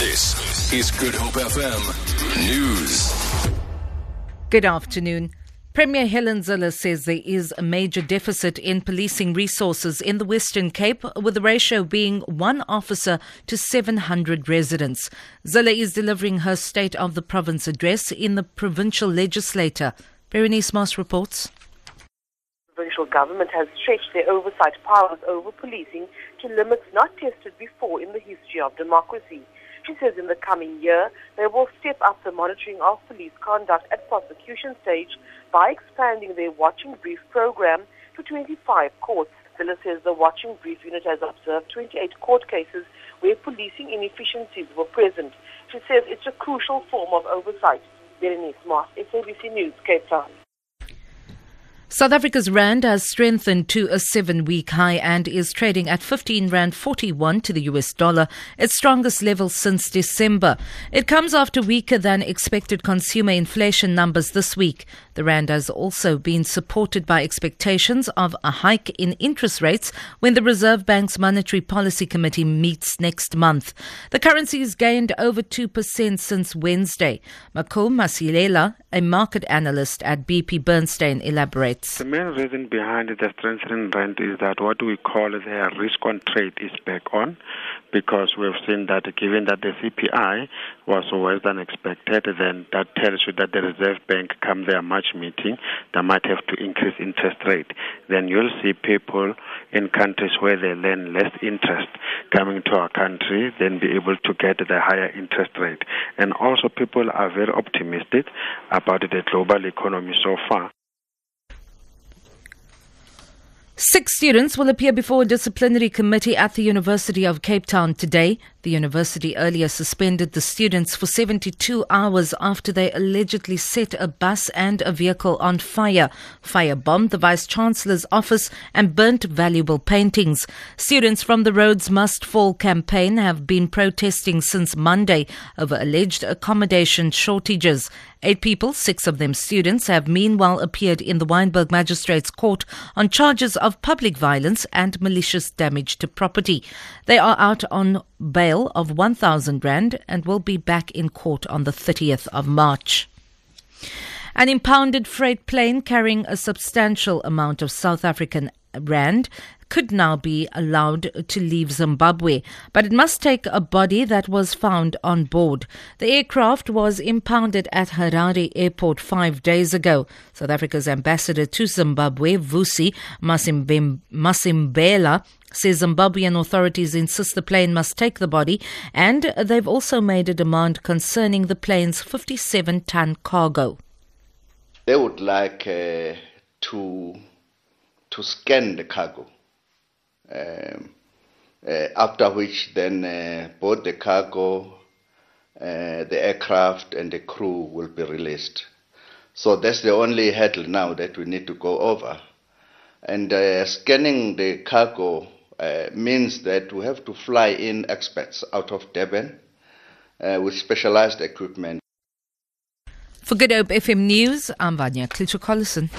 This is Good Hope FM News. Good afternoon. Premier Helen Zille says there is a major deficit in policing resources in the Western Cape, with the ratio being one officer to 700 residents. Zille is delivering her State of the Province address in the provincial legislature. Berenice Moss reports. The provincial government has stretched their oversight powers over policing to limits not tested before in the history of democracy. She says in the coming year, they will step up the monitoring of police conduct at prosecution stage by expanding their watching brief program to 25 courts. Zille says the watching brief unit has observed 28 court cases where policing inefficiencies were present. She says it's a crucial form of oversight. Berenice Moss, SABC News, Cape Town. South Africa's rand has strengthened to a seven-week high and is trading at 15 rand 41 to the US dollar, its strongest level since December. It comes after weaker than expected consumer inflation numbers this week. The rand has also been supported by expectations of a hike in interest rates when the Reserve Bank's Monetary Policy Committee meets next month. The currency has gained over 2% since Wednesday. Mako Masilela, a market analyst at BP Bernstein, elaborates. The main reason behind the strengthening rand is that what we call the risk on trade is back on because we've seen that given that the CPI was worse than expected, then that tells you that the Reserve Bank come their March meeting, they might have to increase interest rate. Then you'll see people in countries where they lend less interest coming to our country, then be able to get the higher interest rate. And also people are very optimistic about the global economy so far. Six students will appear before a disciplinary committee at the University of Cape Town today. The university earlier suspended the students for 72 hours after they allegedly set a bus and a vehicle on fire, firebombed the vice chancellor's office, and burnt valuable paintings. Students from the Rhodes Must Fall campaign have been protesting since Monday over alleged accommodation shortages. Eight people, six of them students, have meanwhile appeared in the Wynberg Magistrates Court on charges of public violence and malicious damage to property. They are out on bail of 1,000 Rand and will be back in court on the 30th of March. An impounded freight plane carrying a substantial amount of South African rand could now be allowed to leave Zimbabwe, but it must take a body that was found on board. The aircraft was impounded at Harare Airport five days ago. South Africa's ambassador to Zimbabwe, Vusi Mavimbela, says Zimbabwean authorities insist the plane must take the body, and they've also made a demand concerning the plane's 57 ton cargo. They would like uh, to to scan the cargo. Um, uh, after which, then uh, both the cargo, uh, the aircraft, and the crew will be released. So that's the only hurdle now that we need to go over. And uh, scanning the cargo uh, means that we have to fly in experts out of Durban uh, with specialized equipment. For Good Hope FM News, I'm Vanya Klitschko-Collison.